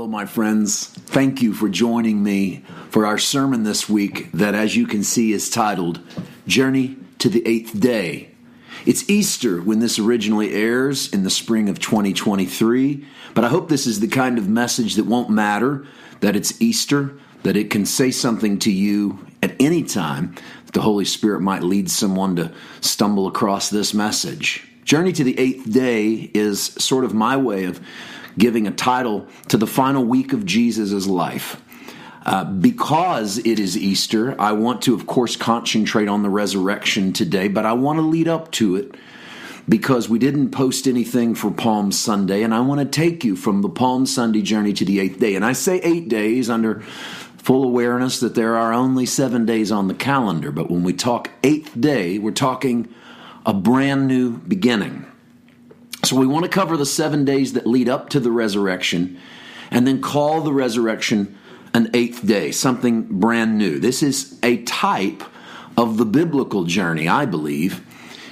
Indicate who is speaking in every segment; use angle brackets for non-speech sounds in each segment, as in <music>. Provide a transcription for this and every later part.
Speaker 1: Hello, my friends. Thank you for joining me for our sermon this week, that, as you can see, is titled Journey to the Eighth Day. It's Easter when this originally airs in the spring of 2023, but I hope this is the kind of message that won't matter that it's Easter, that it can say something to you at any time, that the Holy Spirit might lead someone to stumble across this message. Journey to the Eighth Day is sort of my way of giving a title to the final week of Jesus' life. Uh, because it is Easter, I want to, of course, concentrate on the resurrection today, but I want to lead up to it because we didn't post anything for Palm Sunday, and I want to take you from the Palm Sunday journey to the eighth day. And I say eight days under full awareness that there are only seven days on the calendar, but when we talk eighth day, we're talking a brand new beginning. So we want to cover the seven days that lead up to the resurrection and then call the resurrection an eighth day, something brand new. This is a type of the biblical journey, I believe.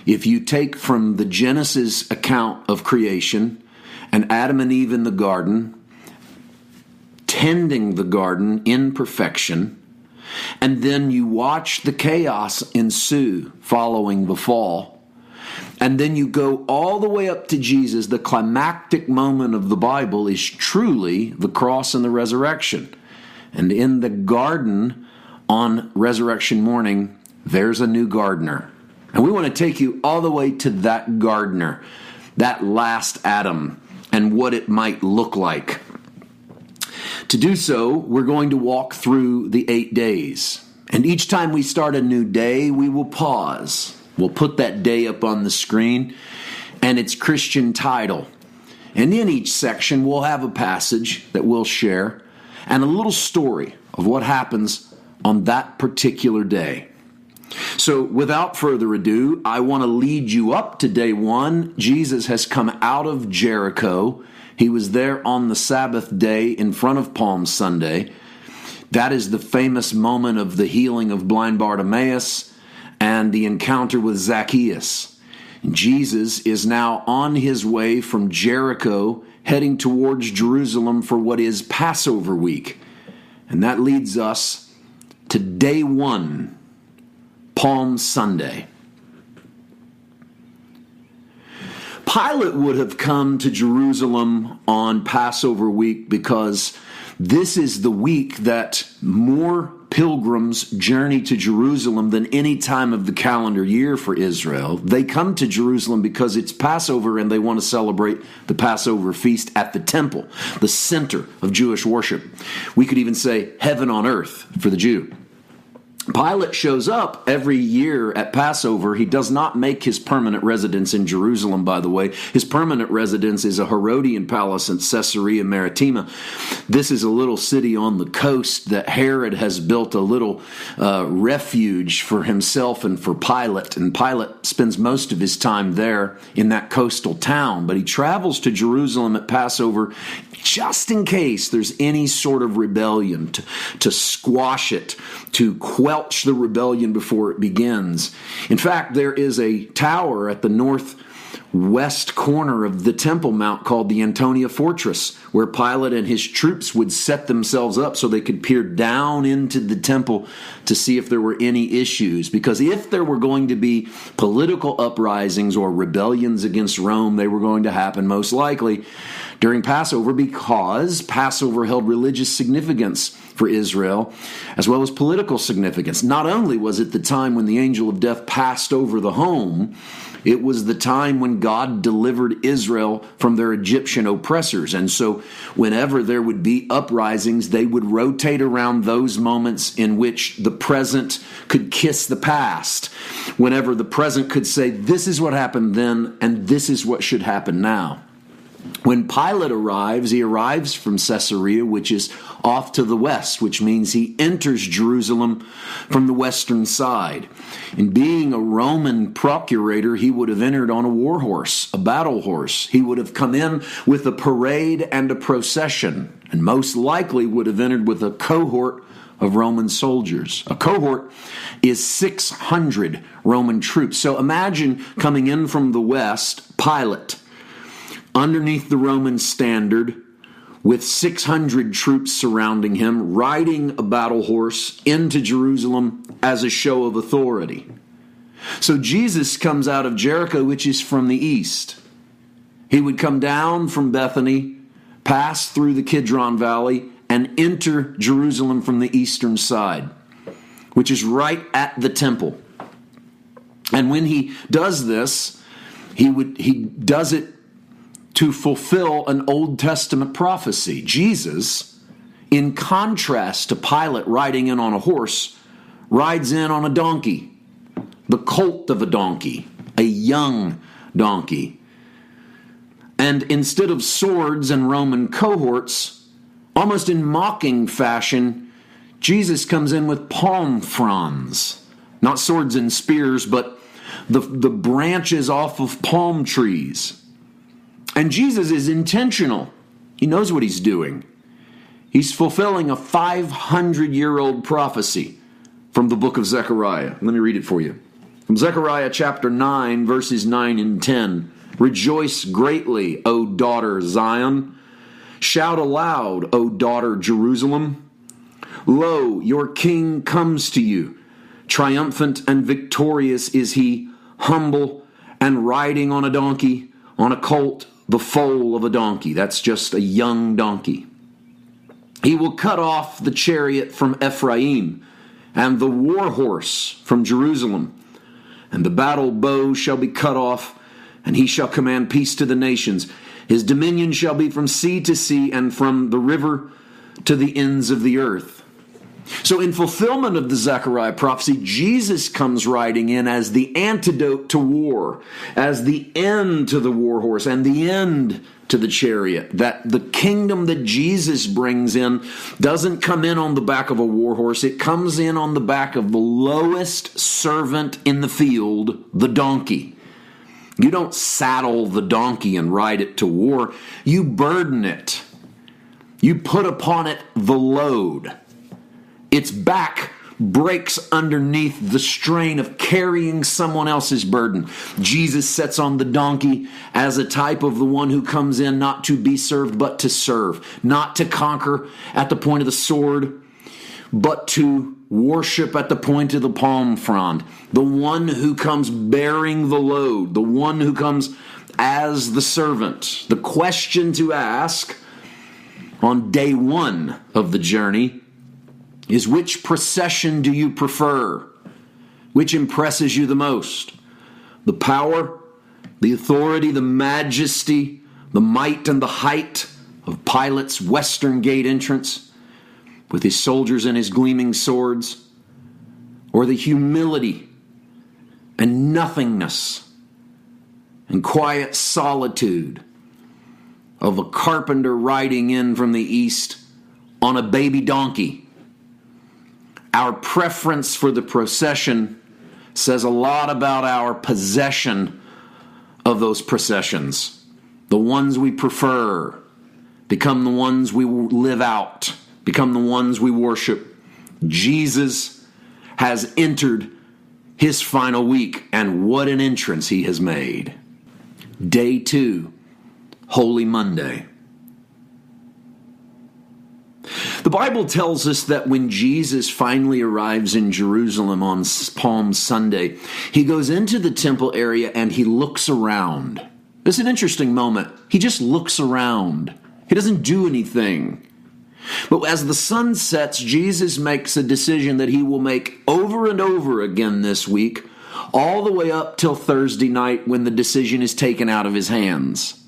Speaker 1: If you take from the Genesis account of creation and Adam and Eve in the garden, tending the garden in perfection, and then you watch the chaos ensue following the fall and then you go all the way up to Jesus, the climactic moment of the Bible is truly the cross and the resurrection. And in the garden on resurrection morning, there's a new gardener. And we want to take you all the way to that gardener, that last Adam, and what it might look like. To do so, we're going to walk through the eight days. And each time we start a new day, we will pause We'll put that day up on the screen and its Christian title. And in each section, we'll have a passage that we'll share and a little story of what happens on that particular day. So, without further ado, I want to lead you up to day one. Jesus has come out of Jericho. He was there on the Sabbath day in front of Palm Sunday. That is the famous moment of the healing of blind Bartimaeus and the encounter with Zacchaeus. Jesus is now on his way from Jericho heading towards Jerusalem for what is Passover week. And that leads us to day one, Palm Sunday. Pilate would have come to Jerusalem on Passover week because this is the week that more pilgrims journey to Jerusalem than any time of the calendar year for Israel. They come to Jerusalem because it's Passover and they want to celebrate the Passover feast at the temple, the center of Jewish worship. We could even say heaven on earth for the Jew. Pilate shows up every year at Passover. He does not make his permanent residence in Jerusalem, by the way. His permanent residence is a Herodian palace in Caesarea Maritima. This is a little city on the coast that Herod has built a little uh, refuge for himself and for Pilate. And Pilate spends most of his time there in that coastal town. But he travels to Jerusalem at Passover just in case there's any sort of rebellion, to, to squash it, to quelch the rebellion before it begins. In fact, there is a tower at the northwest corner of the Temple Mount called the Antonia Fortress, where Pilate and his troops would set themselves up so they could peer down into the temple to see if there were any issues. Because if there were going to be political uprisings or rebellions against Rome, they were going to happen most likely during Passover because Passover held religious significance for Israel as well as political significance. Not only was it the time when the angel of death passed over the home, it was the time when God delivered Israel from their Egyptian oppressors. And so, whenever there would be uprisings, they would rotate around those moments in which the present could kiss the past. Whenever the present could say, This is what happened then, and this is what should happen now. When Pilate arrives, he arrives from Caesarea, which is off to the west, which means he enters Jerusalem from the western side. And being a Roman procurator, he would have entered on a war horse, a battle horse. He would have come in with a parade and a procession, and most likely would have entered with a cohort of Roman soldiers. A cohort is 600 Roman troops. So imagine coming in from the west, Pilate underneath the Roman standard with 600 troops surrounding him, riding a battle horse into Jerusalem as a show of authority. So Jesus comes out of Jericho, which is from the east. He would come down from Bethany, pass through the Kidron Valley, and enter Jerusalem from the eastern side, which is right at the temple. And when he does this, he would he does it to fulfill an Old Testament prophecy. Jesus, in contrast to Pilate riding in on a horse, rides in on a donkey, the colt of a donkey, a young donkey. And instead of swords and Roman cohorts, almost in mocking fashion, Jesus comes in with palm fronds. Not swords and spears, but the, the branches off of palm trees. And Jesus is intentional. He knows what he's doing. He's fulfilling a 500 year old prophecy from the book of Zechariah. Let me read it for you. From Zechariah chapter 9, verses 9 and 10. Rejoice greatly, O daughter Zion. Shout aloud, O daughter Jerusalem. Lo, your king comes to you. Triumphant and victorious is he, humble and riding on a donkey, on a colt, the foal of a donkey. That's just a young donkey. He will cut off the chariot from Ephraim and the war horse from Jerusalem. And the battle bow shall be cut off, and he shall command peace to the nations. His dominion shall be from sea to sea and from the river to the ends of the earth. So, in fulfillment of the Zechariah prophecy, Jesus comes riding in as the antidote to war, as the end to the war horse, and the end to the chariot. That the kingdom that Jesus brings in doesn't come in on the back of a war horse, it comes in on the back of the lowest servant in the field, the donkey. You don't saddle the donkey and ride it to war, you burden it. You put upon it the load. Its back breaks underneath the strain of carrying someone else's burden. Jesus sets on the donkey as a type of the one who comes in not to be served, but to serve, not to conquer at the point of the sword, but to worship at the point of the palm frond. The one who comes bearing the load, the one who comes as the servant. The question to ask on day one of the journey is which procession do you prefer? Which impresses you the most? The power, the authority, the majesty, the might and the height of Pilate's western gate entrance with his soldiers and his gleaming swords? Or the humility and nothingness and quiet solitude of a carpenter riding in from the east on a baby donkey? Our preference for the procession says a lot about our possession of those processions. The ones we prefer become the ones we live out, become the ones we worship. Jesus has entered his final week, and what an entrance he has made. Day two, Holy Monday. The Bible tells us that when Jesus finally arrives in Jerusalem on Palm Sunday, he goes into the temple area and he looks around. It's an interesting moment. He just looks around, he doesn't do anything. But as the sun sets, Jesus makes a decision that he will make over and over again this week, all the way up till Thursday night when the decision is taken out of his hands.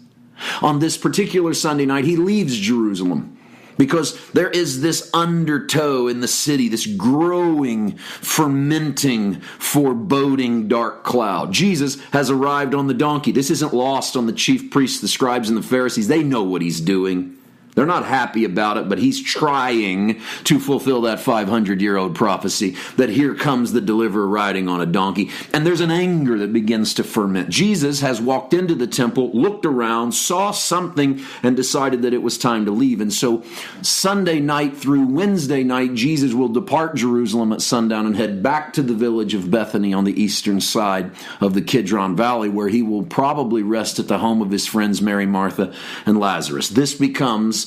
Speaker 1: On this particular Sunday night, he leaves Jerusalem because there is this undertow in the city, this growing, fermenting, foreboding dark cloud. Jesus has arrived on the donkey. This isn't lost on the chief priests, the scribes, and the Pharisees. They know what he's doing. They're not happy about it, but he's trying to fulfill that 500 year old prophecy that here comes the deliverer riding on a donkey. And there's an anger that begins to ferment. Jesus has walked into the temple, looked around, saw something, and decided that it was time to leave. And so Sunday night through Wednesday night, Jesus will depart Jerusalem at sundown and head back to the village of Bethany on the eastern side of the Kidron Valley, where he will probably rest at the home of his friends Mary, Martha, and Lazarus. This becomes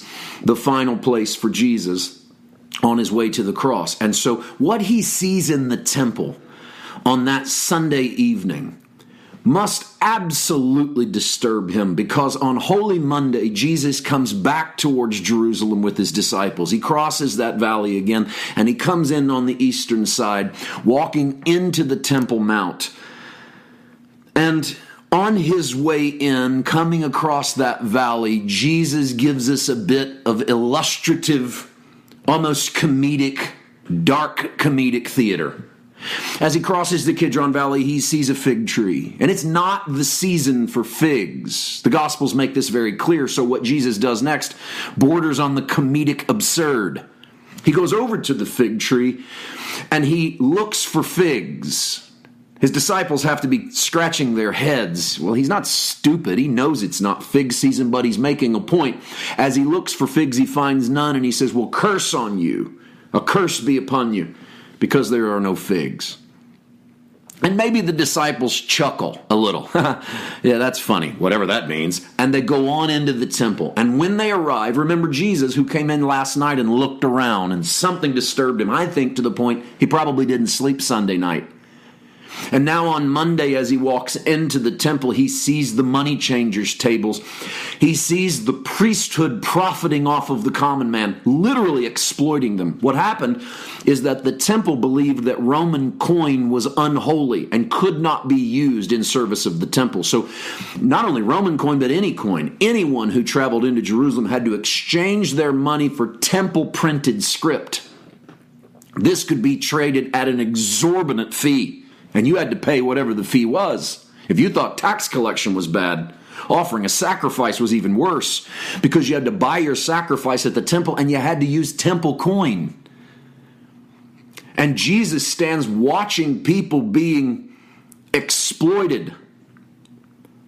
Speaker 1: the final place for Jesus on his way to the cross. And so, what he sees in the temple on that Sunday evening must absolutely disturb him because on Holy Monday, Jesus comes back towards Jerusalem with his disciples. He crosses that valley again and he comes in on the eastern side, walking into the Temple Mount. And on his way in, coming across that valley, Jesus gives us a bit of illustrative, almost comedic, dark comedic theater. As he crosses the Kidron Valley, he sees a fig tree, and it's not the season for figs. The Gospels make this very clear, so what Jesus does next borders on the comedic absurd. He goes over to the fig tree and he looks for figs. His disciples have to be scratching their heads. Well, he's not stupid. He knows it's not fig season, but he's making a point. As he looks for figs, he finds none, and he says, Well, curse on you. A curse be upon you because there are no figs. And maybe the disciples chuckle a little. <laughs> yeah, that's funny, whatever that means. And they go on into the temple. And when they arrive, remember Jesus, who came in last night and looked around, and something disturbed him, I think, to the point he probably didn't sleep Sunday night. And now on Monday, as he walks into the temple, he sees the money changers' tables. He sees the priesthood profiting off of the common man, literally exploiting them. What happened is that the temple believed that Roman coin was unholy and could not be used in service of the temple. So, not only Roman coin, but any coin, anyone who traveled into Jerusalem had to exchange their money for temple printed script. This could be traded at an exorbitant fee and you had to pay whatever the fee was. If you thought tax collection was bad, offering a sacrifice was even worse because you had to buy your sacrifice at the temple and you had to use temple coin. And Jesus stands watching people being exploited.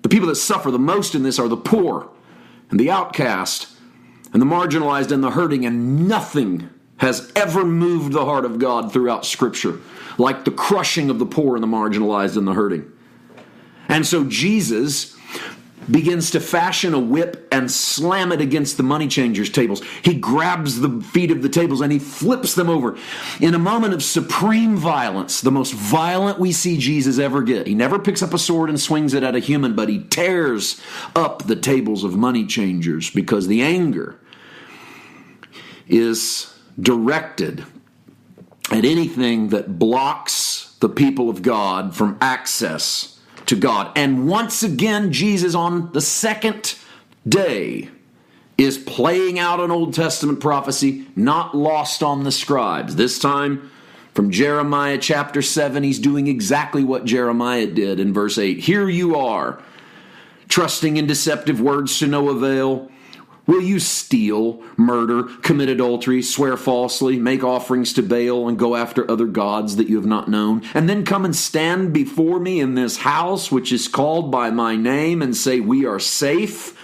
Speaker 1: The people that suffer the most in this are the poor and the outcast and the marginalized and the hurting, and nothing has ever moved the heart of God throughout Scripture like the crushing of the poor and the marginalized and the hurting. And so Jesus begins to fashion a whip and slam it against the money changers' tables. He grabs the feet of the tables and he flips them over. In a moment of supreme violence, the most violent we see Jesus ever get. He never picks up a sword and swings it at a human, but he tears up the tables of money changers because the anger is directed at anything that blocks the people of God from access to God. And once again, Jesus on the second day is playing out an Old Testament prophecy not lost on the scribes. This time, from Jeremiah chapter 7, he's doing exactly what Jeremiah did in verse 8. Here you are, trusting in deceptive words to no avail Will you steal, murder, commit adultery, swear falsely, make offerings to Baal, and go after other gods that you have not known, and then come and stand before me in this house which is called by my name and say, We are safe,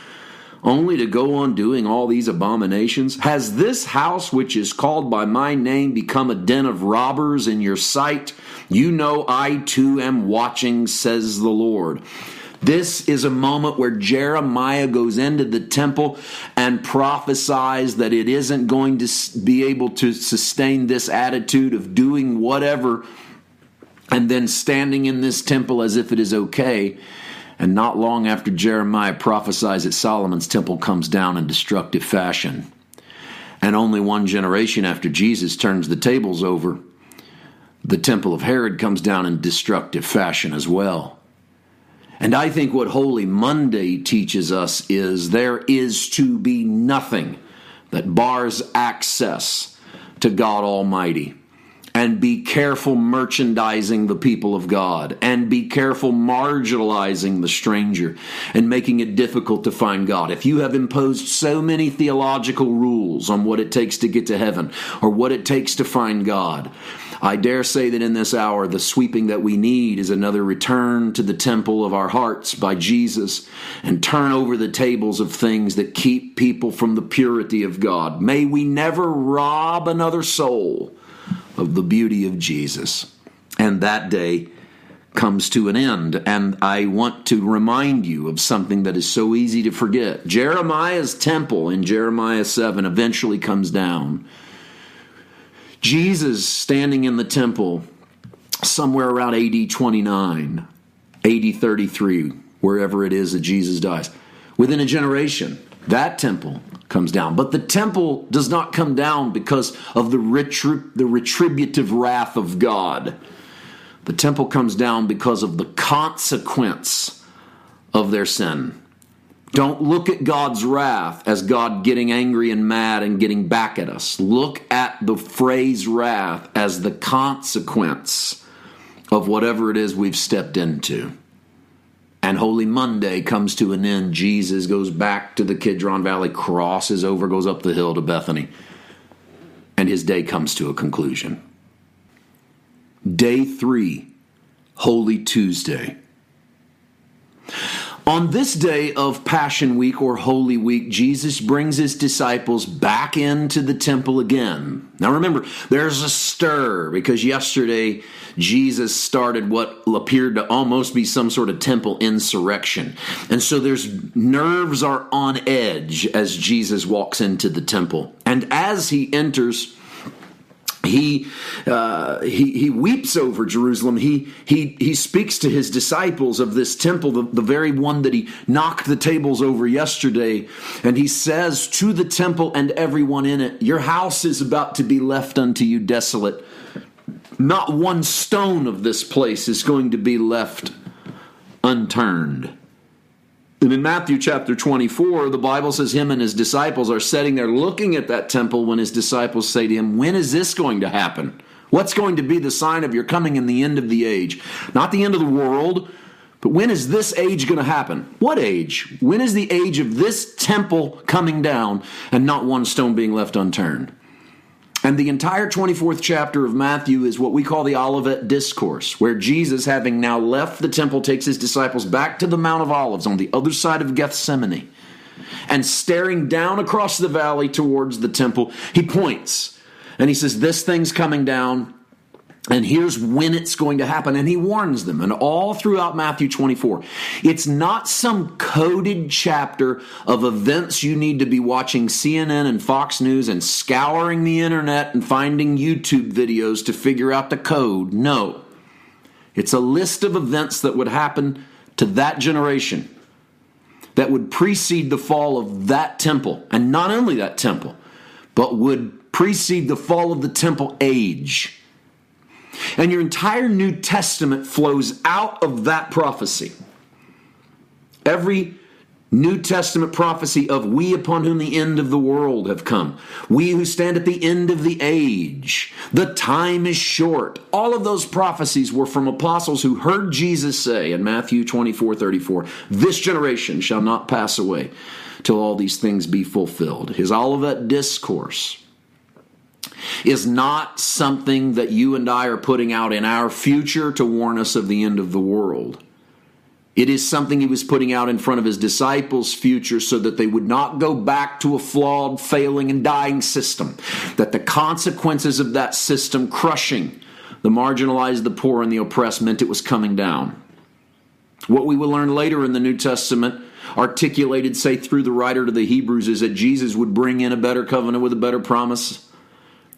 Speaker 1: only to go on doing all these abominations? Has this house which is called by my name become a den of robbers in your sight? You know I too am watching, says the Lord. This is a moment where Jeremiah goes into the temple and prophesies that it isn't going to be able to sustain this attitude of doing whatever and then standing in this temple as if it is okay. And not long after Jeremiah prophesies that Solomon's temple comes down in destructive fashion. And only one generation after Jesus turns the tables over, the temple of Herod comes down in destructive fashion as well. And I think what Holy Monday teaches us is there is to be nothing that bars access to God Almighty. And be careful merchandising the people of God. And be careful marginalizing the stranger and making it difficult to find God. If you have imposed so many theological rules on what it takes to get to heaven or what it takes to find God, I dare say that in this hour, the sweeping that we need is another return to the temple of our hearts by Jesus and turn over the tables of things that keep people from the purity of God. May we never rob another soul of the beauty of Jesus. And that day comes to an end. And I want to remind you of something that is so easy to forget. Jeremiah's temple in Jeremiah 7 eventually comes down. Jesus standing in the temple somewhere around AD 29, AD 33, wherever it is that Jesus dies. Within a generation, that temple comes down. But the temple does not come down because of the, retrib- the retributive wrath of God. The temple comes down because of the consequence of their sin. Don't look at God's wrath as God getting angry and mad and getting back at us. Look at the phrase wrath as the consequence of whatever it is we've stepped into. And Holy Monday comes to an end. Jesus goes back to the Kidron Valley, crosses over, goes up the hill to Bethany, and his day comes to a conclusion. Day three, Holy Tuesday. On this day of Passion Week or Holy Week, Jesus brings his disciples back into the temple again. Now remember, there's a stir because yesterday Jesus started what appeared to almost be some sort of temple insurrection. And so there's nerves are on edge as Jesus walks into the temple. And as he enters, he, uh, he he weeps over Jerusalem. He he he speaks to his disciples of this temple, the, the very one that he knocked the tables over yesterday, and he says to the temple and everyone in it, "Your house is about to be left unto you desolate. Not one stone of this place is going to be left unturned." And in Matthew chapter 24, the Bible says him and his disciples are sitting there looking at that temple when his disciples say to him, When is this going to happen? What's going to be the sign of your coming in the end of the age? Not the end of the world, but when is this age going to happen? What age? When is the age of this temple coming down and not one stone being left unturned? And the entire 24th chapter of Matthew is what we call the Olivet Discourse, where Jesus, having now left the temple, takes his disciples back to the Mount of Olives on the other side of Gethsemane. And staring down across the valley towards the temple, he points and he says, This thing's coming down. And here's when it's going to happen. And he warns them. And all throughout Matthew 24, it's not some coded chapter of events you need to be watching CNN and Fox News and scouring the internet and finding YouTube videos to figure out the code. No. It's a list of events that would happen to that generation that would precede the fall of that temple. And not only that temple, but would precede the fall of the temple age. And your entire New Testament flows out of that prophecy. Every New Testament prophecy of we upon whom the end of the world have come, we who stand at the end of the age, the time is short. All of those prophecies were from apostles who heard Jesus say in Matthew 24 34, This generation shall not pass away till all these things be fulfilled. His Olivet Discourse is not something that you and I are putting out in our future to warn us of the end of the world. It is something he was putting out in front of his disciples' future so that they would not go back to a flawed, failing, and dying system. That the consequences of that system crushing the marginalized, the poor, and the oppressed meant it was coming down. What we will learn later in the New Testament, articulated, say, through the writer to the Hebrews, is that Jesus would bring in a better covenant with a better promise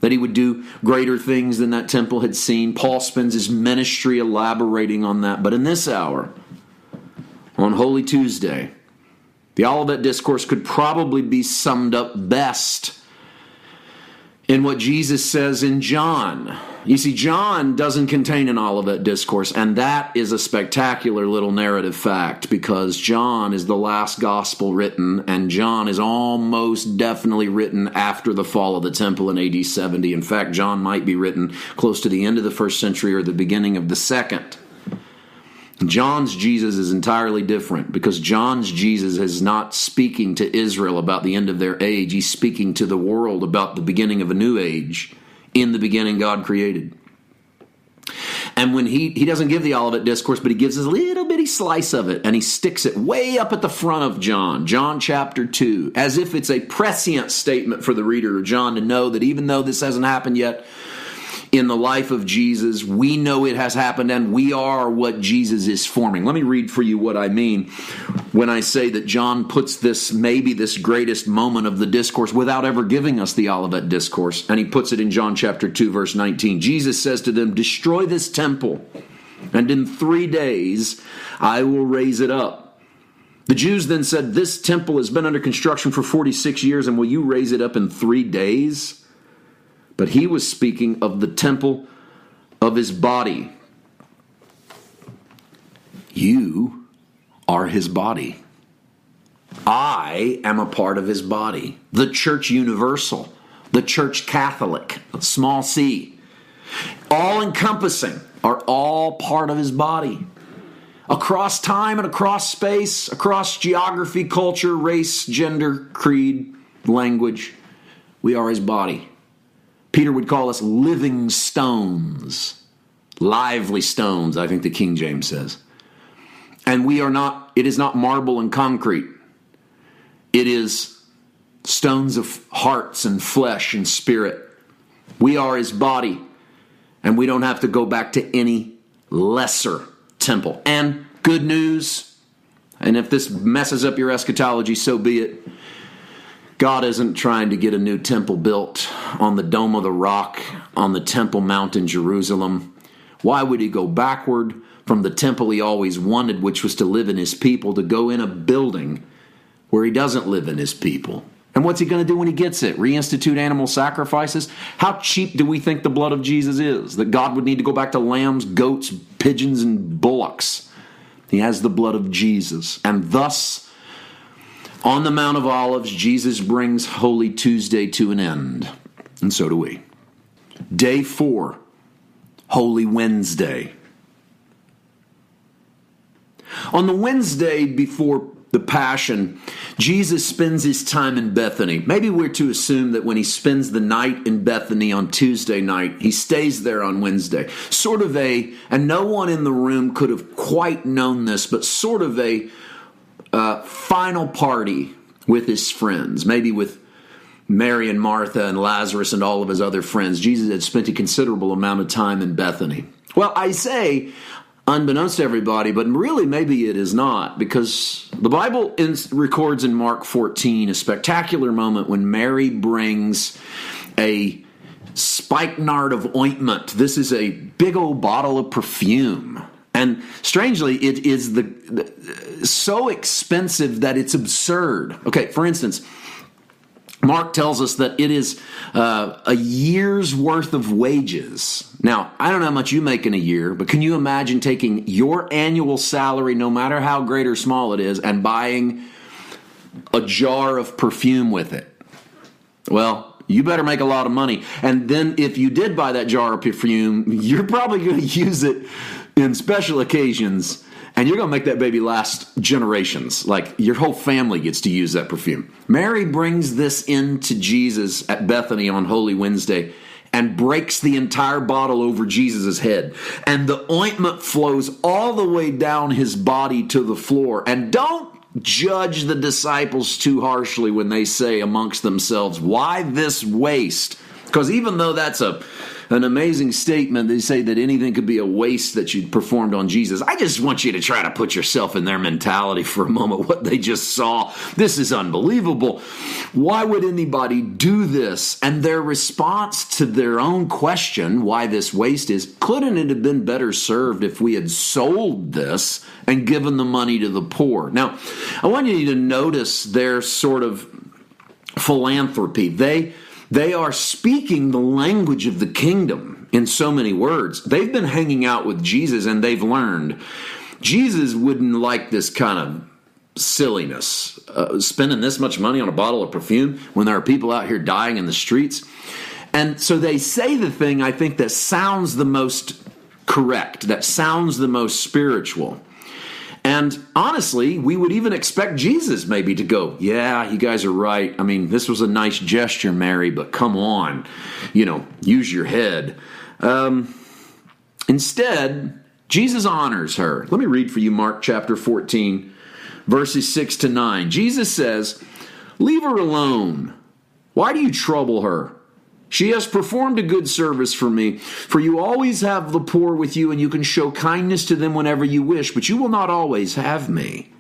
Speaker 1: that he would do greater things than that temple had seen. Paul spends his ministry elaborating on that. But in this hour, on Holy Tuesday, the Olivet Discourse could probably be summed up best in what Jesus says in John. You see, John doesn't contain an Olivet discourse, and that is a spectacular little narrative fact because John is the last gospel written, and John is almost definitely written after the fall of the temple in AD 70. In fact, John might be written close to the end of the first century or the beginning of the second. John's Jesus is entirely different because John's Jesus is not speaking to Israel about the end of their age. He's speaking to the world about the beginning of a new age. In the beginning, God created. And when he he doesn't give the Olivet discourse, but he gives a little bitty slice of it, and he sticks it way up at the front of John, John chapter two, as if it's a prescient statement for the reader of John to know that even though this hasn't happened yet, in the life of Jesus. We know it has happened and we are what Jesus is forming. Let me read for you what I mean when I say that John puts this, maybe this greatest moment of the discourse without ever giving us the Olivet discourse. And he puts it in John chapter 2, verse 19. Jesus says to them, Destroy this temple, and in three days I will raise it up. The Jews then said, This temple has been under construction for 46 years, and will you raise it up in three days? But he was speaking of the temple of his body. You are his body. I am a part of his body. The church universal, the church Catholic, small c, all encompassing, are all part of his body. Across time and across space, across geography, culture, race, gender, creed, language, we are his body. Peter would call us living stones, lively stones, I think the King James says. And we are not, it is not marble and concrete, it is stones of hearts and flesh and spirit. We are his body, and we don't have to go back to any lesser temple. And good news, and if this messes up your eschatology, so be it. God isn't trying to get a new temple built on the Dome of the Rock on the Temple Mount in Jerusalem. Why would he go backward from the temple he always wanted, which was to live in his people, to go in a building where he doesn't live in his people? And what's he going to do when he gets it? Reinstitute animal sacrifices? How cheap do we think the blood of Jesus is? That God would need to go back to lambs, goats, pigeons, and bullocks. He has the blood of Jesus. And thus, on the Mount of Olives, Jesus brings Holy Tuesday to an end, and so do we. Day four, Holy Wednesday. On the Wednesday before the Passion, Jesus spends his time in Bethany. Maybe we're to assume that when he spends the night in Bethany on Tuesday night, he stays there on Wednesday. Sort of a, and no one in the room could have quite known this, but sort of a uh, final party with his friends, maybe with Mary and Martha and Lazarus and all of his other friends. Jesus had spent a considerable amount of time in Bethany. Well, I say unbeknownst to everybody, but really maybe it is not, because the Bible in, records in Mark 14 a spectacular moment when Mary brings a spikenard of ointment. This is a big old bottle of perfume and strangely, it is the, the, so expensive that it's absurd. Okay, for instance, Mark tells us that it is uh, a year's worth of wages. Now, I don't know how much you make in a year, but can you imagine taking your annual salary, no matter how great or small it is, and buying a jar of perfume with it? Well, you better make a lot of money. And then if you did buy that jar of perfume, you're probably going <laughs> to use it in special occasions and you're going to make that baby last generations. Like your whole family gets to use that perfume. Mary brings this into Jesus at Bethany on Holy Wednesday and breaks the entire bottle over Jesus' head. And the ointment flows all the way down his body to the floor. And don't judge the disciples too harshly when they say amongst themselves, Why this waste? Because even though that's a an amazing statement. They say that anything could be a waste that you performed on Jesus. I just want you to try to put yourself in their mentality <laughs> for a moment, what they just saw. This is unbelievable. Why would anybody do this? And their response to their own question, why this waste is, couldn't it have been better served if we had sold this and given the money to the poor? Now, I want you to notice their sort of philanthropy. They they are speaking the language of the kingdom in so many words. They've been hanging out with Jesus and they've learned. Jesus wouldn't like this kind of silliness, uh, spending this much money on a bottle of perfume when there are people out here dying in the streets. And so they say the thing I think that sounds the most correct, that sounds the most spiritual. And honestly, we would even expect Jesus maybe to go, Yeah, you guys are right. I mean, this was a nice gesture, Mary, but come on, you know, use your head. Um, instead, Jesus honors her. Let me read for you Mark chapter 14, verses 6 to 9. Jesus says, Leave her alone. Why do you trouble her? She has performed a good service for me. For you always have the poor with you, and you can show kindness to them whenever you wish, but you will not always have me.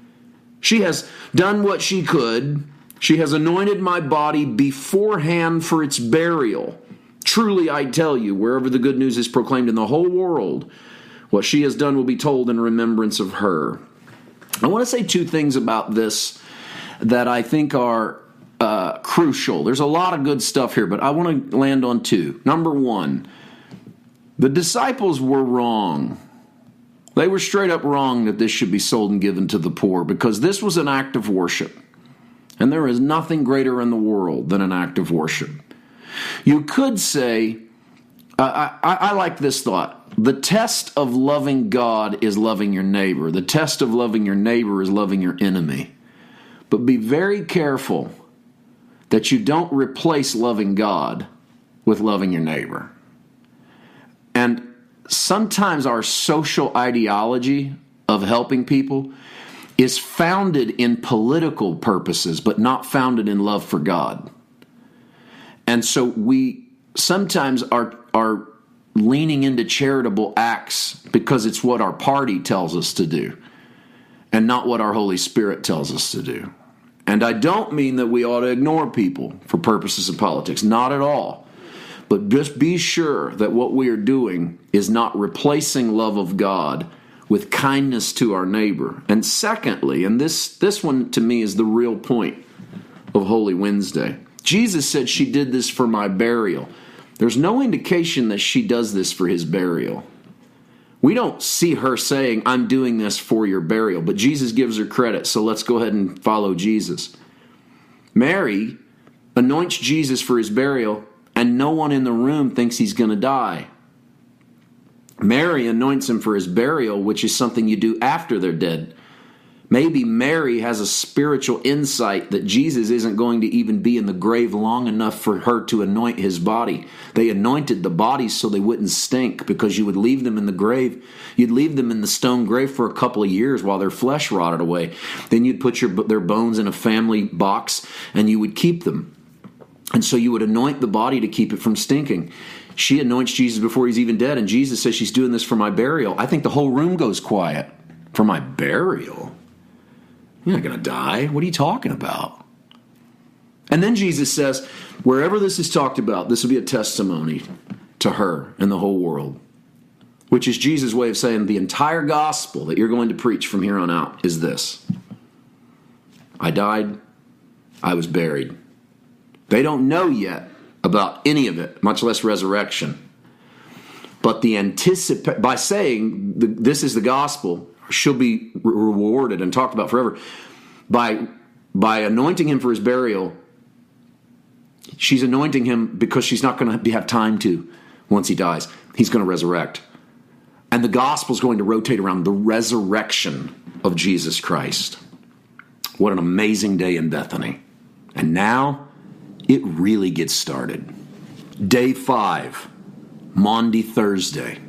Speaker 1: She has done what she could. She has anointed my body beforehand for its burial. Truly, I tell you, wherever the good news is proclaimed in the whole world, what she has done will be told in remembrance of her. I want to say two things about this that I think are crucial. There's a lot of good stuff here, but I want to land on two. Number one, the disciples were wrong. They were straight up wrong that this should be sold and given to the poor because this was an act of worship. And there is nothing greater in the world than an act of worship. You could say, I, I, I like this thought. The test of loving God is loving your neighbor. The test of loving your neighbor is loving your enemy. But be very careful that you don't replace loving God with loving your neighbor. And sometimes our social ideology of helping people is founded in political purposes, but not founded in love for God. And so we sometimes are, are leaning into charitable acts because it's what our party tells us to do and not what our Holy Spirit tells us to do. And I don't mean that we ought to ignore people for purposes of politics, not at all. But just be sure that what we are doing is not replacing love of God with kindness to our neighbor. And secondly, and this this one to me is the real point of Holy Wednesday. Jesus said she did this for my burial. There's no indication that she does this for his burial. We don't see her saying, I'm doing this for your burial, but Jesus gives her credit, so let's go ahead and follow Jesus. Mary anoints Jesus for his burial, and no one in the room thinks he's going to die. Mary anoints him for his burial, which is something you do after they're dead. Maybe Mary has a spiritual insight that Jesus isn't going to even be in the grave long enough for her to anoint his body. They anointed the bodies so they wouldn't stink because you would leave them in the grave. You'd leave them in the stone grave for a couple of years while their flesh rotted away. Then you'd put your, their bones in a family box and you would keep them. And so you would anoint the body to keep it from stinking. She anoints Jesus before he's even dead, and Jesus says she's doing this for my burial. I think the whole room goes quiet. For my burial? You're not going to die. What are you talking about? And then Jesus says, wherever this is talked about, this will be a testimony to her and the whole world, which is Jesus' way of saying the entire gospel that you're going to preach from here on out is this I died, I was buried. They don't know yet about any of it, much less resurrection. But the anticipate by saying this is the gospel, she'll be rewarded and talked about forever. By by anointing him for his burial she's anointing him because she's not going to have time to once he dies. He's going to resurrect. And the gospel is going to rotate around the resurrection of jesus christ. What an amazing day in bethany. And now it really gets started. Day five maundy thursday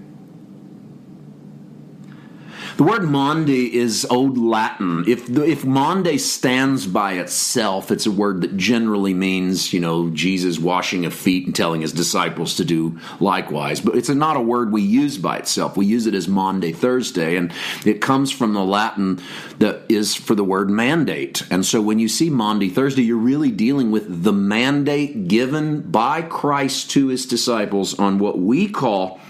Speaker 1: the word Maundy is Old Latin. If if Maundy stands by itself, it's a word that generally means you know Jesus washing of feet and telling his disciples to do likewise. But it's not a word we use by itself. We use it as Maundy Thursday, and it comes from the Latin that is for the word mandate. And so when you see Maundy Thursday, you're really dealing with the mandate given by Christ to his disciples on what we call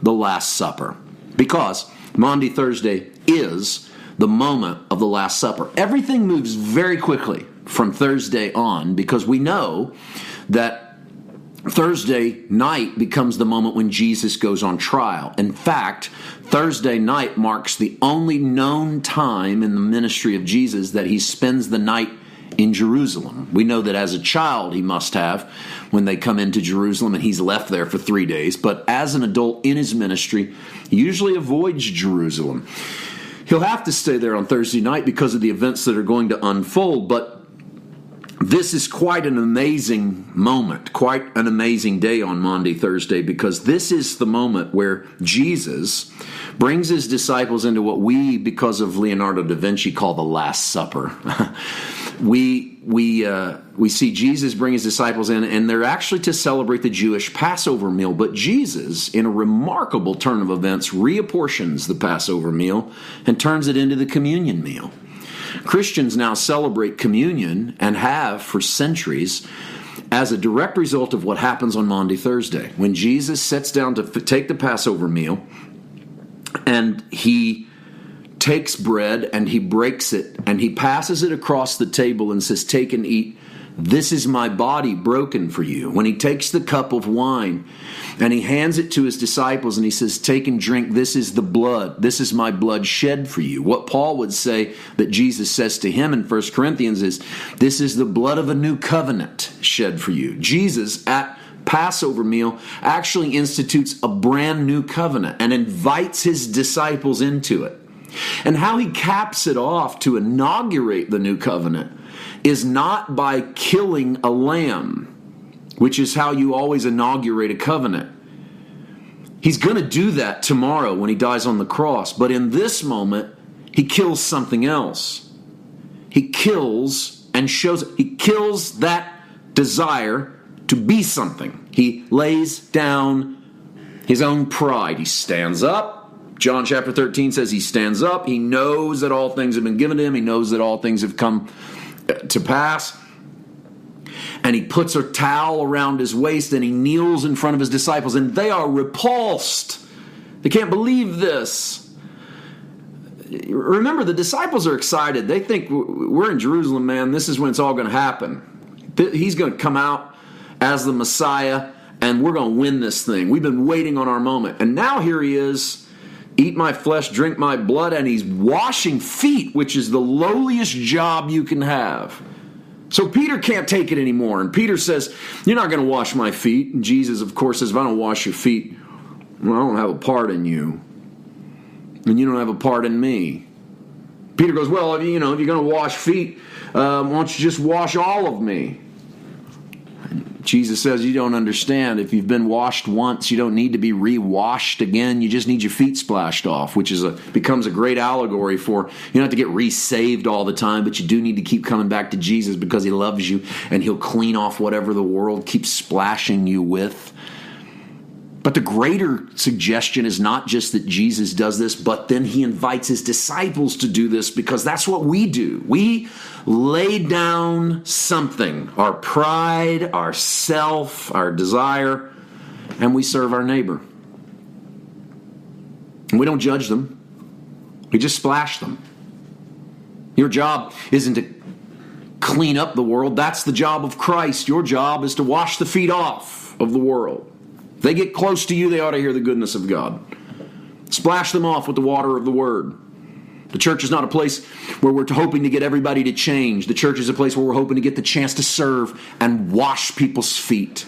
Speaker 1: the Last Supper, because Maundy Thursday is the moment of the Last Supper. Everything moves very quickly from Thursday on because we know that Thursday night becomes the moment when Jesus goes on trial. In fact, Thursday night marks the only known time in the ministry of Jesus that he spends the night in Jerusalem. We know that as a child he must have when they come into Jerusalem and he's left there for three days, but as an adult in his ministry, he usually avoids Jerusalem. He'll have to stay there on Thursday night because of the events that are going to unfold, but this is quite an amazing moment, quite an amazing day on Maundy Thursday, because this is the moment where Jesus brings his disciples into what we, because of Leonardo da Vinci, call the Last Supper. <laughs> we we uh, we see Jesus bring his disciples in, and they're actually to celebrate the Jewish Passover meal. But Jesus, in a remarkable turn of events, reapportions the Passover meal and turns it into the communion meal. Christians now celebrate communion and have for centuries as a direct result of what happens on Maundy Thursday when Jesus sits down to take the Passover meal and he takes bread and he breaks it and he passes it across the table and says, Take and eat. This is my body broken for you. When he takes the cup of wine and he hands it to his disciples and he says, Take and drink. This is the blood. This is my blood shed for you. What Paul would say that Jesus says to him in 1 Corinthians is, This is the blood of a new covenant shed for you. Jesus at Passover meal actually institutes a brand new covenant and invites his disciples into it. And how he caps it off to inaugurate the new covenant is not by killing a lamb, which is how you always inaugurate a covenant. He's going to do that tomorrow when he dies on the cross, but in this moment, he kills something else. He kills and shows, he kills that desire to be something. He lays down his own pride. He stands up John chapter 13 says he stands up. He knows that all things have been given to him. He knows that all things have come uh, to pass. And he puts a towel around his waist and he kneels in front of his disciples, and they are repulsed. They can't believe this. Remember, the disciples are excited. They think we're in Jerusalem, man. This is when it's all going to happen. He's going to come out as the Messiah, and we're going to win this thing. We've been waiting on our moment. And now here he is eat my flesh, drink my blood, and he's washing feet, which is the lowliest job you can have. So Peter can't take it anymore. And Peter says, You're not going to wash my feet. And Jesus, of course, says, If I don't wash your feet, well, I don't have a part in you. And you don't have a part in me. Peter goes, Well, you know, if you're going to wash feet, uh, why don't you just wash all of me? Jesus says you don't understand. If you've been washed once, you don't need to be re-washed again. You just need your feet splashed off, which is a becomes a great allegory for you don't have to get re-saved all the time, but you do need to keep coming back to Jesus because he loves you and he'll clean off whatever the world keeps splashing you with. But the greater suggestion is not just that Jesus does this, but then he invites his disciples to do this because that's what we do. We lay down something our pride, our self, our desire, and we serve our neighbor. And we don't judge them, we just splash them. Your job isn't to clean up the world, that's the job of Christ. Your job is to wash the feet off of the world they get close to you, they ought to hear the goodness of God. Splash them off with the water of the Word. The church is not a place where we're hoping to get everybody to change. The church is a place where we're hoping to get the chance to serve and wash people's feet.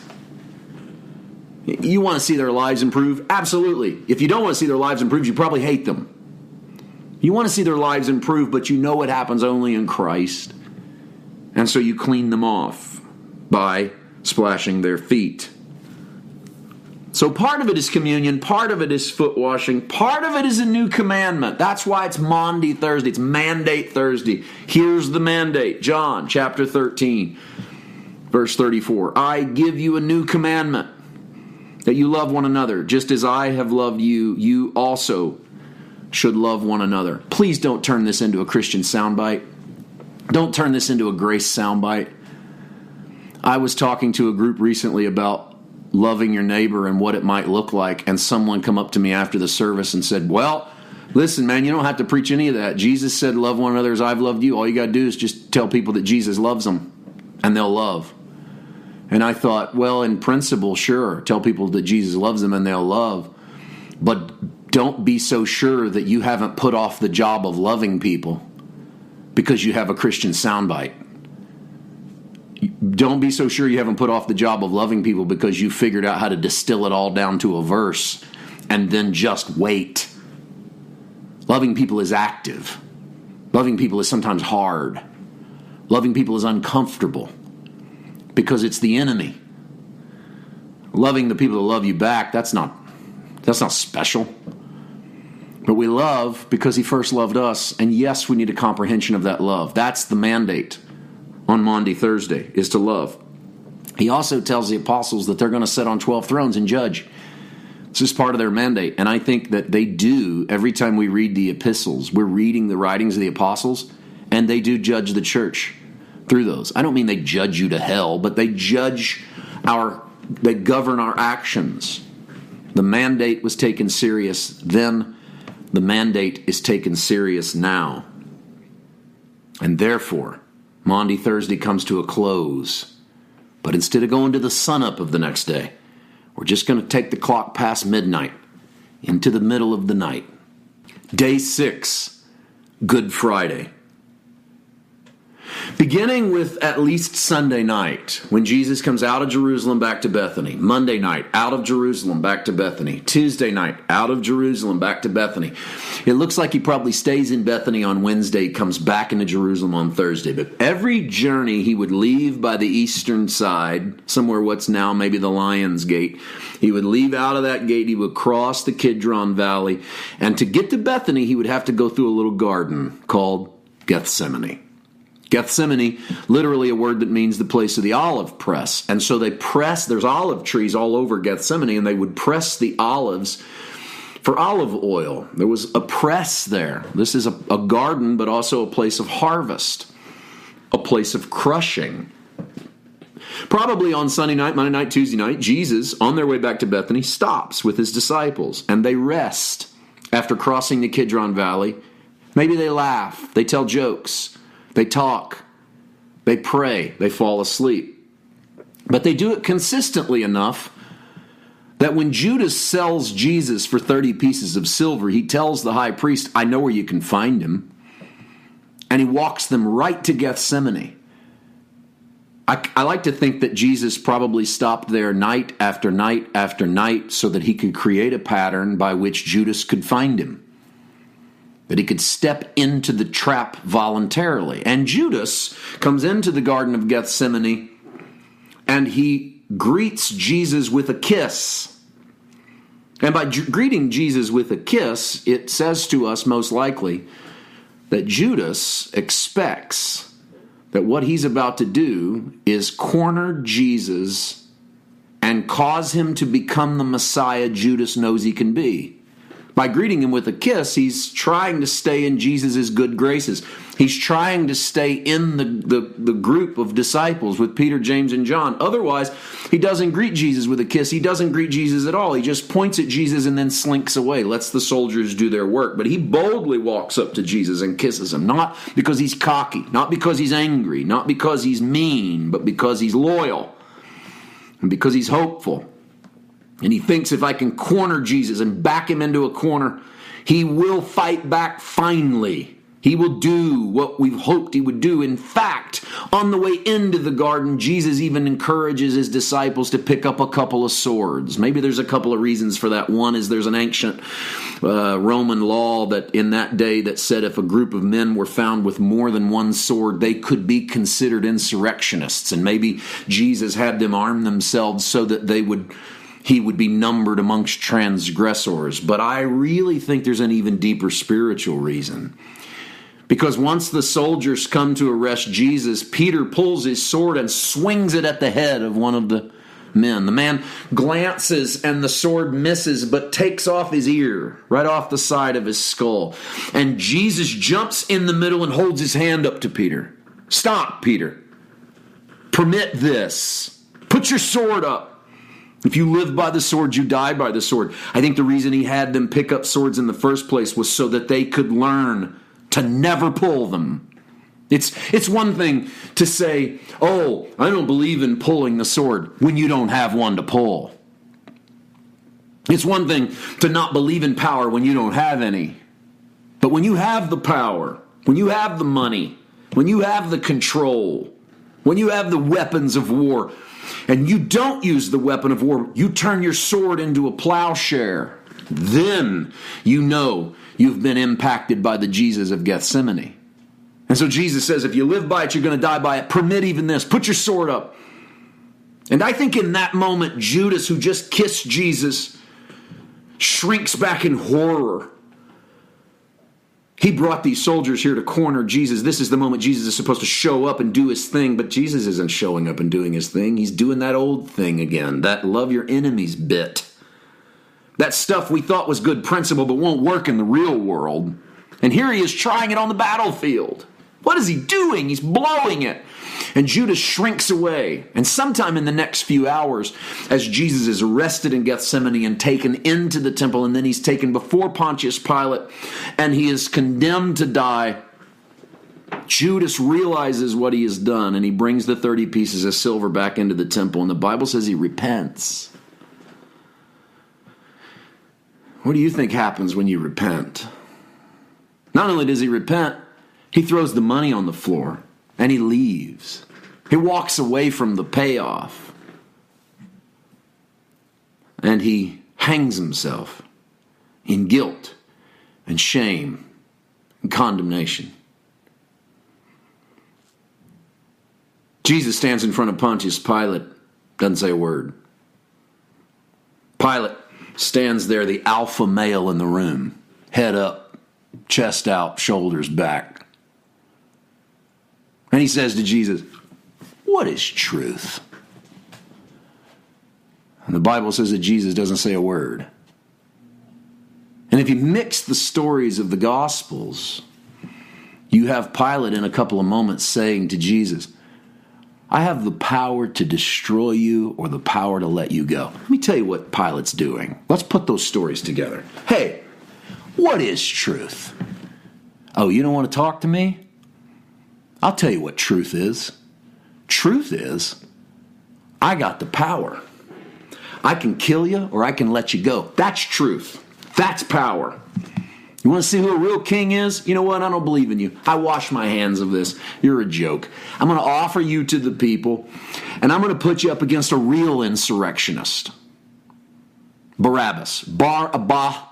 Speaker 1: You want to see their lives improve? Absolutely. If you don't want to see their lives improve, you probably hate them. You want to see their lives improve, but you know it happens only in Christ. And so you clean them off by splashing their feet. So part of it is communion, part of it is foot washing, part of it is a new commandment. That's why it's Maundy Thursday, it's Mandate Thursday. Here's the mandate John chapter 13, verse 34. I give you a new commandment that you love one another, just as I have loved you, you also should love one another. Please don't turn this into a Christian soundbite. Don't turn this into a grace soundbite. I was talking to a group recently about loving your neighbor and what it might look like, and someone come up to me after the service and said, Well, listen, man, you don't have to preach any of that. Jesus said, Love one another as I've loved you. All you got to do is just tell people that Jesus loves them, and they'll love. And I thought, well, in principle, sure, tell people that Jesus loves them and they'll love. But don't be so sure that you haven't put off the job of loving people because you have a Christian soundbite don't be so sure you haven't put off the job of loving people because you figured out how to distill it all down to a verse and then just wait. Loving people is active. Loving people is sometimes hard. Loving people is uncomfortable because it's the enemy. Loving the people that love you back, that's not that's not special. But we love because he first loved us and yes, we need a comprehension of that love. That's the mandate. On Maundy Thursday is to love. He also tells the apostles that they're going to sit on 12 thrones and judge. This is part of their mandate. And I think that they do, every time we read the epistles, we're reading the writings of the apostles, and they do judge the church through those. I don't mean they judge you to hell, but they judge our, they govern our actions. The mandate was taken serious then, the mandate is taken serious now. And therefore, Maundy Thursday comes to a close. But instead of going to the sunup of the next day, we're just going to take the clock past midnight into the middle of the night. Day six, Good Friday. Beginning with at least Sunday night, when Jesus comes out of Jerusalem back to Bethany. Monday night, out of Jerusalem back to Bethany. Tuesday night, out of Jerusalem back to Bethany. It looks like he probably stays in Bethany on Wednesday, comes back into Jerusalem on Thursday. But every journey he would leave by the eastern side, somewhere what's now maybe the Lion's Gate, he would leave out of that gate, he would cross the Kidron Valley, and to get to Bethany, he would have to go through a little garden called Gethsemane. Gethsemane, literally a word that means the place of the olive press. And so they press, there's olive trees all over Gethsemane, and they would press the olives for olive oil. There was a press there. This is a, a garden, but also a place of harvest, a place of crushing. Probably on Sunday night, Monday night, Tuesday night, Jesus, on their way back to Bethany, stops with his disciples and they rest after crossing the Kidron Valley. Maybe they laugh, they tell jokes. They talk, they pray, they fall asleep. But they do it consistently enough that when Judas sells Jesus for 30 pieces of silver, he tells the high priest, I know where you can find him. And he walks them right to Gethsemane. I, I, like to think that Jesus probably stopped there night after night after night so that he could create a pattern by which Judas could find him that he could step into the trap voluntarily. And Judas comes into the Garden of Gethsemane and he greets Jesus with a kiss. And by greeting Jesus with a kiss, it says to us most likely that Judas expects that what he's about to do is corner Jesus and cause him to become the Messiah Judas knows he can be. By greeting him with a kiss, he's trying to stay in Jesus' good graces. He's trying to stay in the, the, the, group of disciples with Peter, James, and John. Otherwise, he doesn't greet Jesus with a kiss. He doesn't greet Jesus at all. He just points at Jesus and then slinks away, lets the soldiers do their work. But he boldly walks up to Jesus and kisses him, not because he's cocky, not because he's angry, not because he's mean, but because he's loyal and because he's hopeful. And he thinks if I can corner Jesus and back him into a corner, he will fight back finally. He will do what we've hoped he would do. In fact, on the way into the garden, Jesus even encourages his disciples to pick up a couple of swords. Maybe there's a couple of reasons for that. One is there's an ancient uh, Roman law that in that day that said if a group of men were found with more than one sword, they could be considered insurrectionists. And maybe Jesus had them arm themselves so that they would he would be numbered amongst transgressors. But I really think there's an even deeper spiritual reason. Because once the soldiers come to arrest Jesus, Peter pulls his sword and swings it at the head of one of the men. The man glances and the sword misses, but takes off his ear, right off the side of his skull. And Jesus jumps in the middle and holds his hand up to Peter. Stop, Peter. Permit this. Put your sword up. If you live by the sword, you die by the sword. I think the reason he had them pick up swords in the first place was so that they could learn to never pull them. It's, it's one thing to say, oh, I don't believe in pulling the sword when you don't have one to pull. It's one thing to not believe in power when you don't have any. But when you have the power, when you have the money, when you have the control, when you have the weapons of war, and you don't use the weapon of war, you turn your sword into a plowshare, then you know you've been impacted by the Jesus of Gethsemane. And so Jesus says, if you live by it, you're going to die by it. Permit even this. Put your sword up. And I think in that moment, Judas, who just kissed Jesus, shrinks back in horror. He brought these soldiers here to corner Jesus. This is the moment Jesus is supposed to show up and do his thing, but Jesus isn't showing up and doing his thing. He's doing that old thing again, that love your enemies bit. That stuff we thought was good principle but won't work in the real world. And here he is trying it on the battlefield. What is he doing? He's blowing it. And Judas shrinks away. And sometime in the next few hours, as Jesus is arrested in Gethsemane and taken into the temple, and then he's taken before Pontius Pilate, and he is condemned to die, Judas realizes what he has done, and he brings the 30 pieces of silver back into the temple. And the Bible says he repents. What do you think happens when you repent? Not only does he repent, he throws the money on the floor and he leaves. He walks away from the payoff. And he hangs himself in guilt and shame and condemnation. Jesus stands in front of Pontius Pilate, doesn't say a word. Pilate stands there, the alpha male in the room, head up, chest out, shoulders back. And he says to Jesus, What is truth? And the Bible says that Jesus doesn't say a word. And if you mix the stories of the Gospels, you have Pilate in a couple of moments saying to Jesus, I have the power to destroy you or the power to let you go. Let me tell you what Pilate's doing. Let's put those stories together. Hey, what is truth? Oh, you don't want to talk to me? I'll tell you what truth is. Truth is, I got the power. I can kill you or I can let you go. That's truth. That's power. You want to see who a real king is? You know what? I don't believe in you. I wash my hands of this. You're a joke. I'm going to offer you to the people, and I'm going to put you up against a real insurrectionist. Barabbas, Bar Abba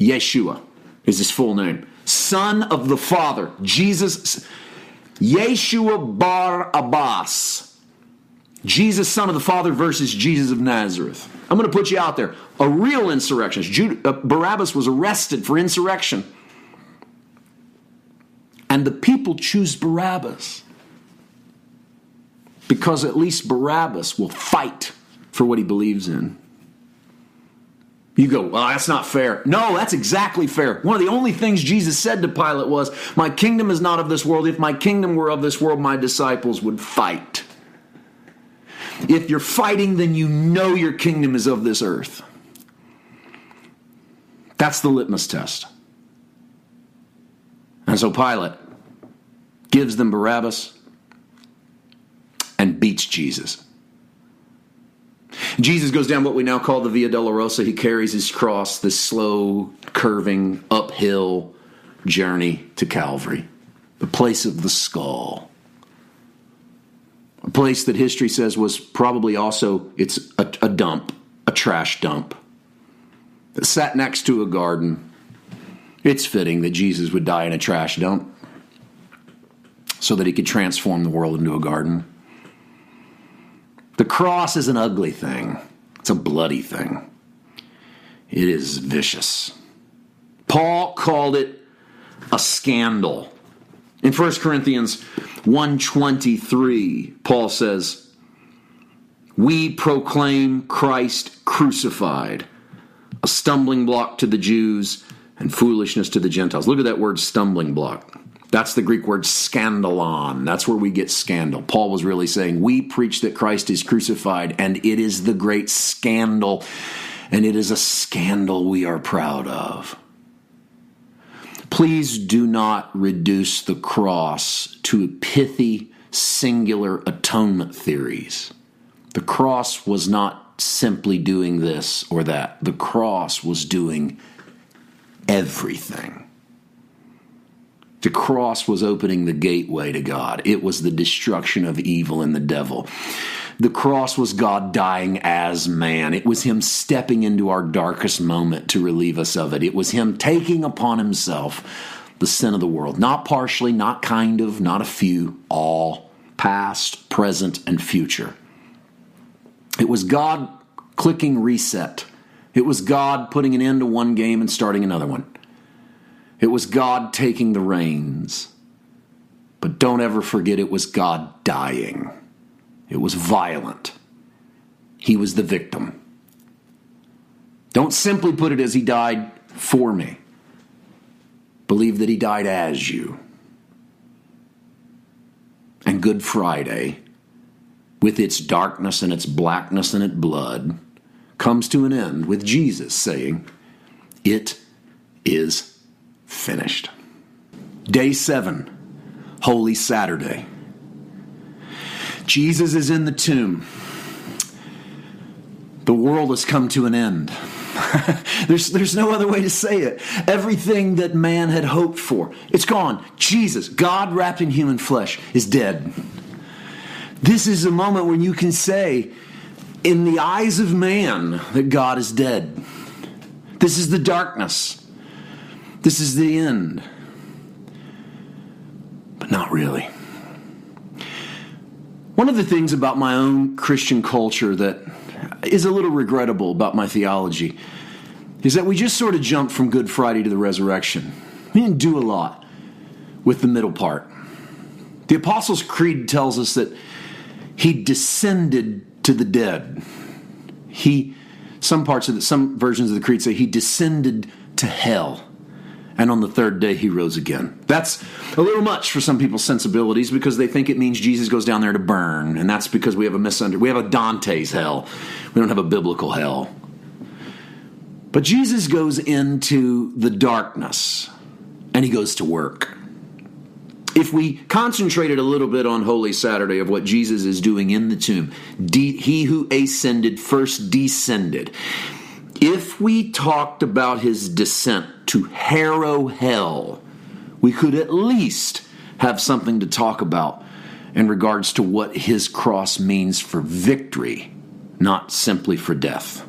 Speaker 1: Yeshua is his full name. Son of the Father, Jesus, Yeshua Bar Abbas. Jesus, son of the Father versus Jesus of Nazareth. I'm going to put you out there. A real insurrectionist. Jude, uh, Barabbas was arrested for insurrection. And the people choose Barabbas because at least Barabbas will fight for what he believes in. You go, well, that's not fair. No, that's exactly fair. One of the only things Jesus said to Pilate was, My kingdom is not of this world. If my kingdom were of this world, my disciples would fight. If you're fighting, then you know your kingdom is of this earth. That's the litmus test. And so Pilate gives them Barabbas and beats Jesus. Jesus goes down what we now call the Via Dolorosa. He carries his cross, this slow, curving, uphill journey to Calvary, the place of the skull a place that history says was probably also it's a, a dump, a trash dump. It sat next to a garden. It's fitting that Jesus would die in a trash dump so that he could transform the world into a garden. The cross is an ugly thing. It's a bloody thing. It is vicious. Paul called it a scandal. In 1 Corinthians 123, Paul says, We proclaim Christ crucified, a stumbling block to the Jews and foolishness to the Gentiles. Look at that word stumbling block. That's the Greek word scandalon. That's where we get scandal. Paul was really saying, We preach that Christ is crucified, and it is the great scandal, and it is a scandal we are proud of. Please do not reduce the cross to pithy, singular atonement theories. The cross was not simply doing this or that, the cross was doing everything. The cross was opening the gateway to God. It was the destruction of evil and the devil. The cross was God dying as man. It was Him stepping into our darkest moment to relieve us of it. It was Him taking upon Himself the sin of the world. Not partially, not kind of, not a few, all, past, present, and future. It was God clicking reset. It was God putting an end to one game and starting another one. It was God taking the reins. But don't ever forget it was God dying. It was violent. He was the victim. Don't simply put it as He died for me. Believe that He died as you. And Good Friday, with its darkness and its blackness and its blood, comes to an end with Jesus saying, It is finished. Day seven, Holy Saturday. Jesus is in the tomb. The world has come to an end. <laughs> there's, there's no other way to say it. Everything that man had hoped for, it's gone. Jesus, God wrapped in human flesh, is dead. This is a moment when you can say, in the eyes of man, that God is dead. This is the darkness. This is the end. But not really. One of the things about my own Christian culture that is a little regrettable about my theology is that we just sort of jumped from Good Friday to the resurrection. We didn't do a lot with the middle part. The Apostles' Creed tells us that he descended to the dead. He, some parts of the, some versions of the Creed say he descended to hell and on the third day he rose again. That's a little much for some people's sensibilities because they think it means Jesus goes down there to burn, and that's because we have a misunderstanding. We have a Dante's hell. We don't have a biblical hell. But Jesus goes into the darkness and he goes to work. If we concentrated a little bit on Holy Saturday of what Jesus is doing in the tomb, he who ascended first descended. If we talked about his descent to harrow hell, we could at least have something to talk about in regards to what his cross means for victory, not simply for death.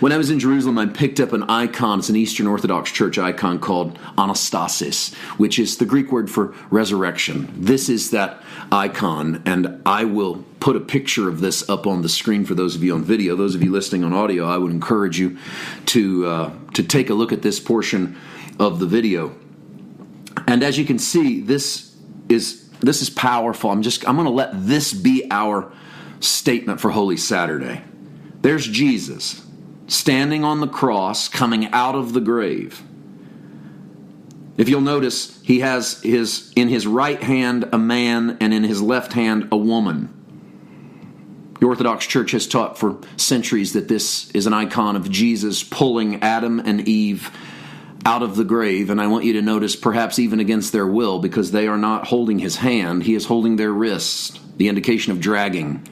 Speaker 1: When I was in Jerusalem, I picked up an icon. It's an Eastern Orthodox Church icon called Anastasis, which is the Greek word for resurrection. This is that icon, and I will put a picture of this up on the screen for those of you on video. Those of you listening on audio, I would encourage you to uh, to take a look at this portion of the video. And as you can see, this is this is powerful. I'm just I'm going to let this be our statement for Holy Saturday. There's Jesus standing on the cross, coming out of the grave. If you'll notice, he has his in his right hand a man and in his left hand a woman. The Orthodox Church has taught for centuries that this is an icon of Jesus pulling Adam and Eve out of the grave. And I want you to notice, perhaps even against their will, because they are not holding his hand, he is holding their wrist, the indication of dragging.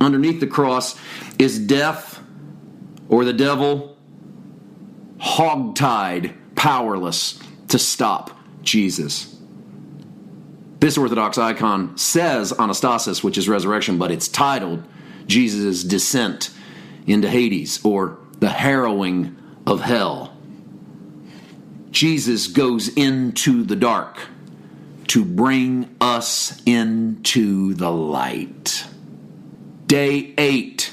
Speaker 1: Underneath the cross is death or the devil hogtied, powerless to stop Jesus. This Orthodox icon says Anastasis, which is resurrection, but it's titled Jesus' descent into Hades or the harrowing of hell. Jesus goes into the dark to bring us into the light. Day 8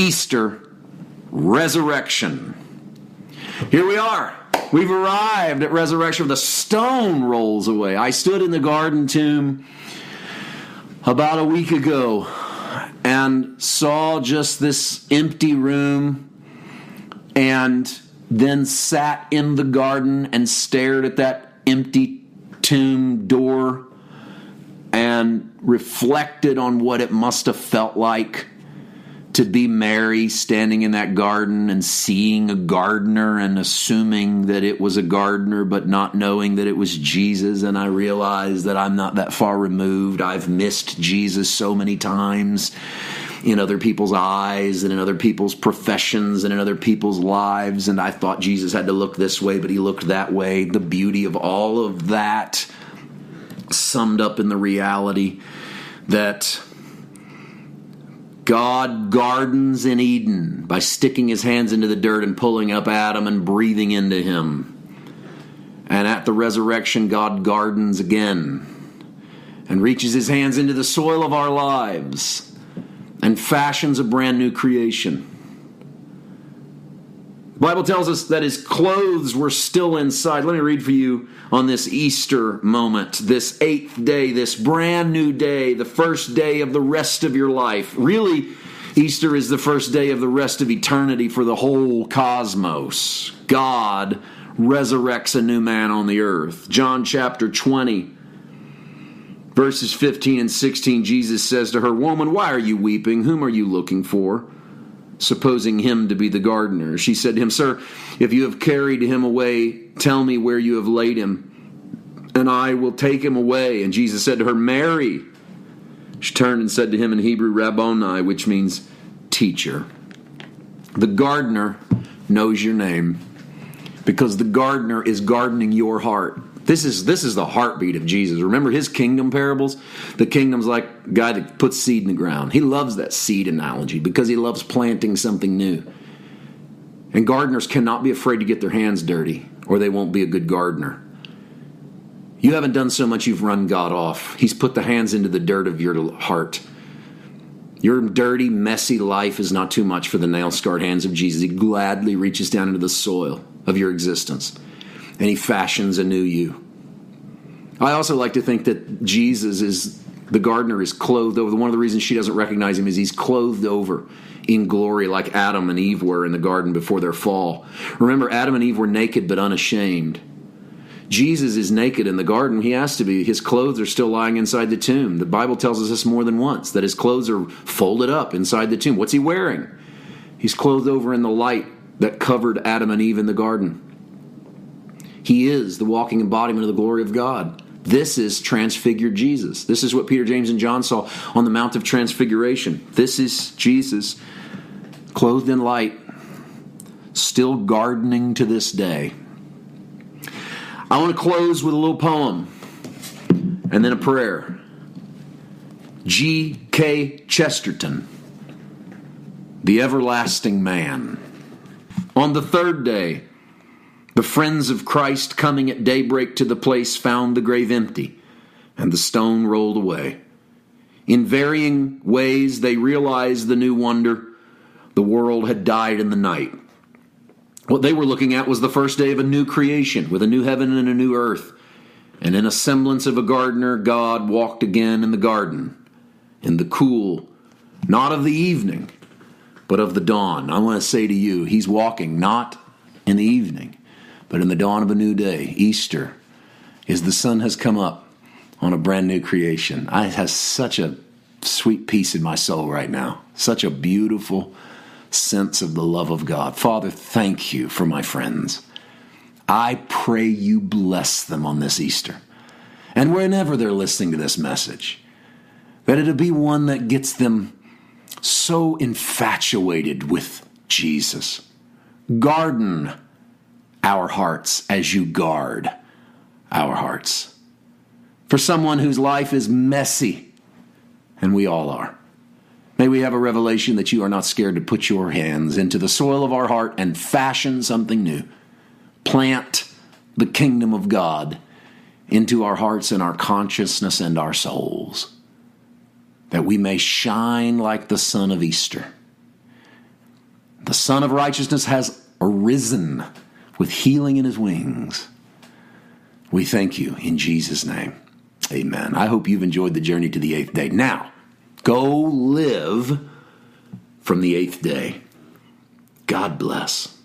Speaker 1: Easter resurrection. Here we are. We've arrived at resurrection. The stone rolls away. I stood in the garden tomb about a week ago and saw just this empty room and then sat in the garden and stared at that empty tomb door and reflected on what it must have felt like to be Mary standing in that garden and seeing a gardener and assuming that it was a gardener, but not knowing that it was Jesus. And I realized that I'm not that far removed. I've missed Jesus so many times in other people's eyes and in other people's professions and in other people's lives. And I thought Jesus had to look this way, but he looked that way. The beauty of all of that summed up in the reality that God gardens in Eden by sticking his hands into the dirt and pulling up Adam and breathing into him. And at the resurrection, God gardens again and reaches his hands into the soil of our lives and fashions a brand new creation. Bible tells us that his clothes were still inside. Let me read for you on this Easter moment, this eighth day, this brand new day, the first day of the rest of your life. Really, Easter is the first day of the rest of eternity for the whole cosmos. God resurrects a new man on the earth. John chapter 20, verses 15 and 16, Jesus says to her, Woman, why are you weeping? Whom are you looking for? Supposing him to be the gardener. She said to him, Sir, if you have carried him away, tell me where you have laid him, and I will take him away. And Jesus said to her, Mary. She turned and said to him in Hebrew, Rabboni, which means teacher. The gardener knows your name because the gardener is gardening your heart. This is this is the heartbeat of Jesus. Remember his kingdom parables? The kingdom's like guy that puts seed in the ground. He loves that seed analogy because he loves planting something new. And gardeners cannot be afraid to get their hands dirty or they won't be a good gardener. You haven't done so much you've run God off. He's put the hands into the dirt of your heart. Your dirty, messy life is not too much for the nail scarred hands of Jesus. He gladly reaches down into the soil of your existence and he fashions a new you. I also like to think that Jesus is the gardener is clothed over. One of the reasons she doesn't recognize him is he's clothed over in glory like Adam and Eve were in the garden before their fall. Remember, Adam and Eve were naked but unashamed. Jesus is naked in the garden. He has to be. His clothes are still lying inside the tomb. The Bible tells us this more than once that his clothes are folded up inside the tomb. What's he wearing? He's clothed over in the light that covered Adam and Eve in the garden. He is the walking embodiment of the glory of God. This is transfigured Jesus. This is what Peter, James, and John saw on the Mount of Transfiguration. This is Jesus clothed in light, still gardening to this day. I want to close with a little poem and then a prayer. G.K. Chesterton, The Everlasting Man. On the third day, the friends of Christ coming at daybreak to the place found the grave empty and the stone rolled away. In varying ways, they realized the new wonder. The world had died in the night. What they were looking at was the first day of a new creation with a new heaven and a new earth. And in a semblance of a gardener, God walked again in the garden, in the cool, not of the evening, but of the dawn. I want to say to you, He's walking not in the evening, but in the dawn of a new day, Easter, is the sun has come up on a brand new creation. I have such a sweet peace in my soul right now. Such a beautiful sense of the love of God. Father, thank you for my friends. I pray you bless them on this Easter. And whenever they're listening to this message, that it'll be one that gets them so infatuated with Jesus. Garden our hearts as you guard our hearts. For someone whose life is messy, and we all are, may we have a revelation that you are not scared to put your hands into the soil of our heart and fashion something new. Plant the kingdom of God into our hearts and our consciousness and our souls, that we may shine like the sun of Easter. The Son of Righteousness has arisen with healing in his wings. We thank you in Jesus' name. Amen. I hope you've enjoyed the journey to the eighth day. Now, go live from the eighth day. God bless.